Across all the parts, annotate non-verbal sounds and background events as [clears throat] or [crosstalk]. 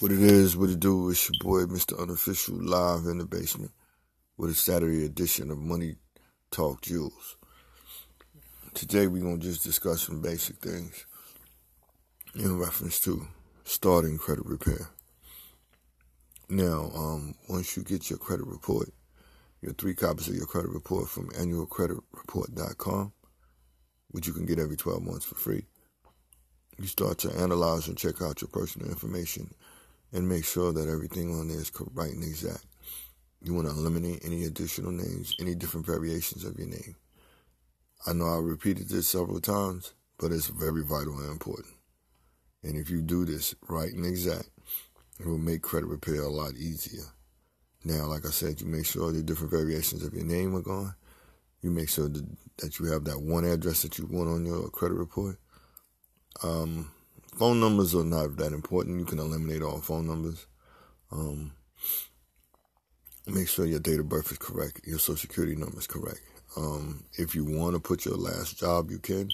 What it is, what it do, it's your boy, Mr. Unofficial, live in the basement with a Saturday edition of Money Talk Jewels. Today we're going to just discuss some basic things in reference to starting credit repair. Now, um, once you get your credit report, your three copies of your credit report from annualcreditreport.com, which you can get every 12 months for free, you start to analyze and check out your personal information and make sure that everything on there is right and exact. You want to eliminate any additional names, any different variations of your name. I know I repeated this several times, but it's very vital and important. And if you do this right and exact, it will make credit repair a lot easier. Now, like I said, you make sure the different variations of your name are gone. You make sure that, that you have that one address that you want on your credit report. Um, phone numbers are not that important. You can eliminate all phone numbers. Um, make sure your date of birth is correct. Your social security number is correct. Um, if you want to put your last job, you can.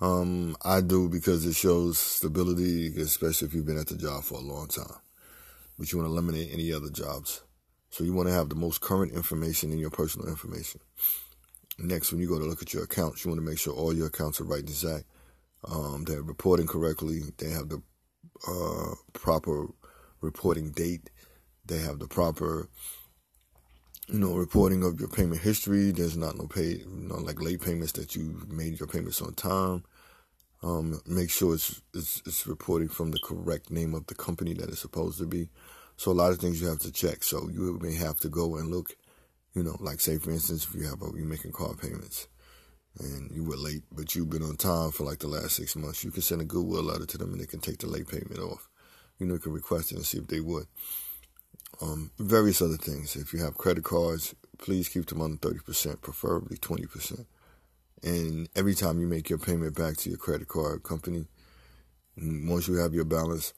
Um, I do because it shows stability, especially if you've been at the job for a long time. But you want to eliminate any other jobs. So you want to have the most current information in your personal information. Next, when you go to look at your accounts, you want to make sure all your accounts are right and exact. Um, they're reporting correctly. They have the uh, proper reporting date. They have the proper, you know, reporting of your payment history. There's not no pay, you know, like late payments that you made your payments on time. Um, make sure it's, it's, it's reporting from the correct name of the company that it's supposed to be. So a lot of things you have to check. So you may have to go and look, you know, like say for instance, if you have a, you're making car payments and you were late, but you've been on time for like the last six months, you can send a goodwill letter to them and they can take the late payment off. You know, you can request it and see if they would. Um, various other things. If you have credit cards, please keep them under 30%, preferably 20%. And every time you make your payment back to your credit card company, once you have your balance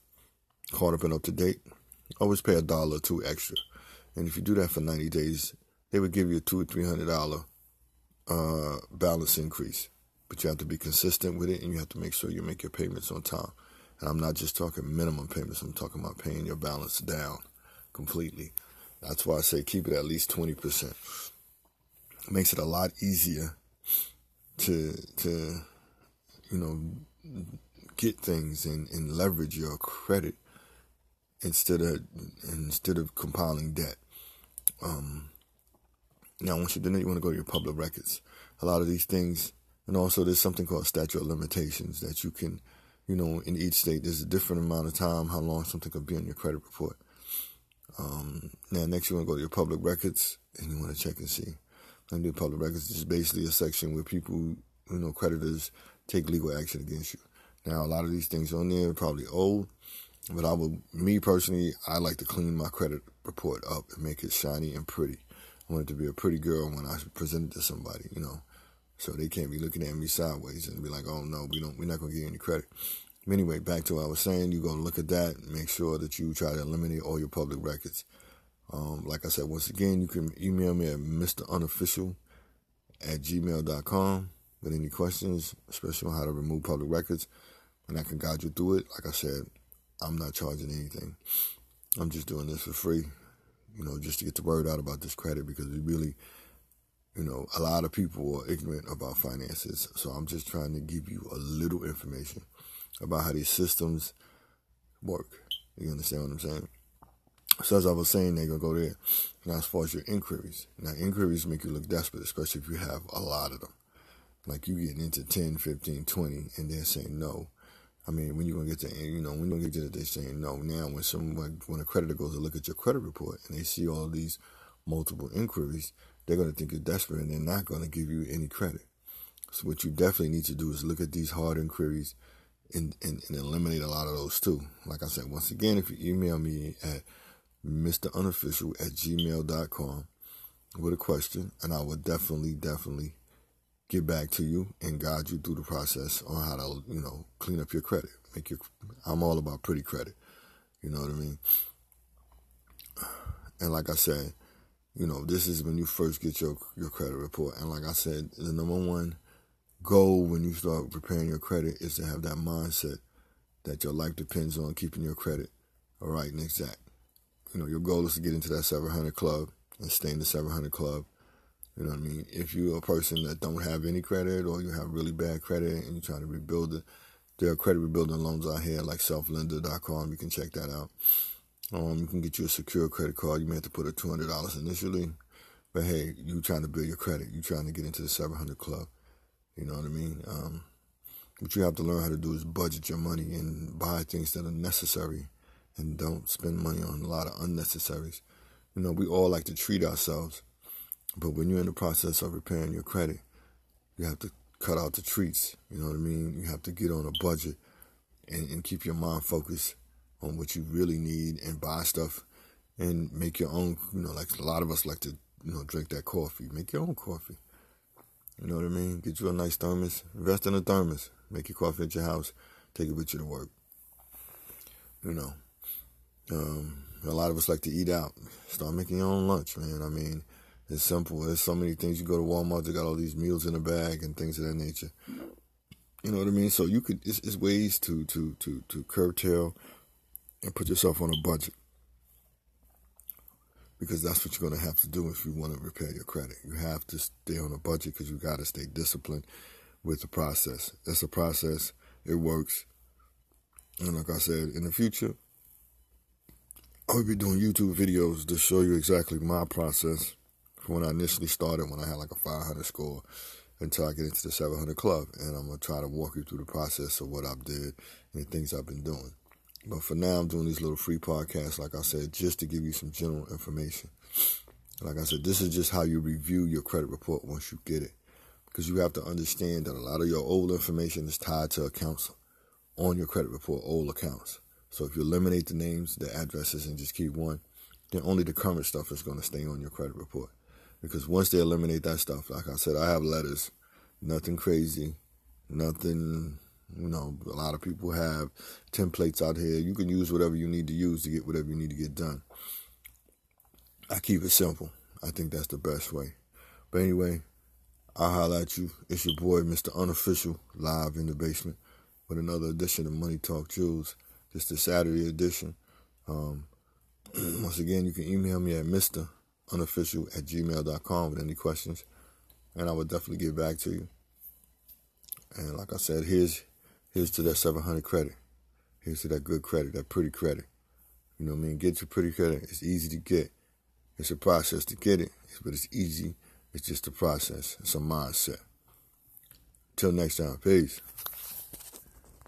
caught up and up to date, always pay a dollar or two extra. And if you do that for 90 days, they would give you a two or three hundred dollar uh, balance increase. But you have to be consistent with it and you have to make sure you make your payments on time. And I'm not just talking minimum payments, I'm talking about paying your balance down completely. That's why I say keep it at least 20%. It makes it a lot easier to, to you know, get things and, and leverage your credit instead of instead of compiling debt. Um, now, once you do that, you want to go to your public records. A lot of these things, and also there's something called statute of limitations that you can, you know, in each state, there's a different amount of time how long something could be on your credit report. Um, now, next you want to go to your public records and you want to check and see. And the public records is basically a section where people, you know, creditors take legal action against you. Now, a lot of these things on there are probably old, but I would, me personally, I like to clean my credit report up and make it shiny and pretty. I want it to be a pretty girl when I presented to somebody, you know, so they can't be looking at me sideways and be like, "Oh no, we don't, we're not gonna get any credit." Anyway, back to what I was saying. You go look at that. And Make sure that you try to eliminate all your public records. Um, like I said, once again, you can email me at mrunofficial at gmail.com with any questions, especially on how to remove public records, and I can guide you through it. Like I said, I'm not charging anything. I'm just doing this for free you know, just to get the word out about this credit because we really, you know, a lot of people are ignorant about finances. So I'm just trying to give you a little information about how these systems work. You understand what I'm saying? So as I was saying, they're gonna go there. Now as far as your inquiries, now inquiries make you look desperate, especially if you have a lot of them. Like you getting into 10, 15, 20, and they're saying no. I mean, when you gonna get to you know when you gonna get to they saying no now when someone when a creditor goes to look at your credit report and they see all these multiple inquiries, they're gonna think you're desperate and they're not gonna give you any credit. So what you definitely need to do is look at these hard inquiries and, and, and eliminate a lot of those too. Like I said, once again, if you email me at mrunofficial at gmail.com with a question, and I will definitely, definitely get back to you and guide you through the process on how to, you know, clean up your credit. Make your I'm all about pretty credit. You know what I mean? And like I said, you know, this is when you first get your your credit report. And like I said, the number one goal when you start preparing your credit is to have that mindset that your life depends on keeping your credit All right, next Zach. You know, your goal is to get into that 700 club and stay in the 700 club. You know what I mean? If you're a person that don't have any credit or you have really bad credit and you're trying to rebuild it, there are credit rebuilding loans out here like selflender.com. You can check that out. Um, you can get you a secure credit card. You may have to put a $200 initially. But hey, you trying to build your credit. You trying to get into the 700 club. You know what I mean? Um, what you have to learn how to do is budget your money and buy things that are necessary and don't spend money on a lot of unnecessaries. You know, we all like to treat ourselves, but when you're in the process of repairing your credit, you have to cut out the treats. You know what I mean? You have to get on a budget and, and keep your mind focused on what you really need and buy stuff and make your own. You know, like a lot of us like to, you know, drink that coffee. Make your own coffee. You know what I mean? Get you a nice thermos. Invest in a thermos. Make your coffee at your house. Take it with you to work. You know. Um, a lot of us like to eat out. Start making your own lunch, man. I mean, it's simple. There's so many things. You go to Walmart, they got all these meals in a bag and things of that nature. You know what I mean? So you could. It's, it's ways to to to to curtail and put yourself on a budget because that's what you're going to have to do if you want to repair your credit. You have to stay on a budget because you got to stay disciplined with the process. It's a process. It works. And like I said, in the future, I will be doing YouTube videos to show you exactly my process when I initially started, when I had like a 500 score, until I get into the 700 club. And I'm going to try to walk you through the process of what I've did and the things I've been doing. But for now, I'm doing these little free podcasts, like I said, just to give you some general information. Like I said, this is just how you review your credit report once you get it. Because you have to understand that a lot of your old information is tied to accounts on your credit report, old accounts. So if you eliminate the names, the addresses, and just keep one, then only the current stuff is going to stay on your credit report. Because once they eliminate that stuff, like I said, I have letters, nothing crazy, nothing you know, a lot of people have templates out here. You can use whatever you need to use to get whatever you need to get done. I keep it simple. I think that's the best way. But anyway, I'll at you. It's your boy, Mr. Unofficial, live in the basement with another edition of Money Talk Jewels. Just the Saturday edition. Um, [clears throat] once again, you can email me at Mr. Unofficial at gmail.com with any questions. And I will definitely get back to you. And like I said, here's Here's to that 700 credit. Here's to that good credit, that pretty credit. You know what I mean? Get your pretty credit. It's easy to get. It's a process to get it, but it's easy. It's just a process. It's a mindset. Till next time. Peace.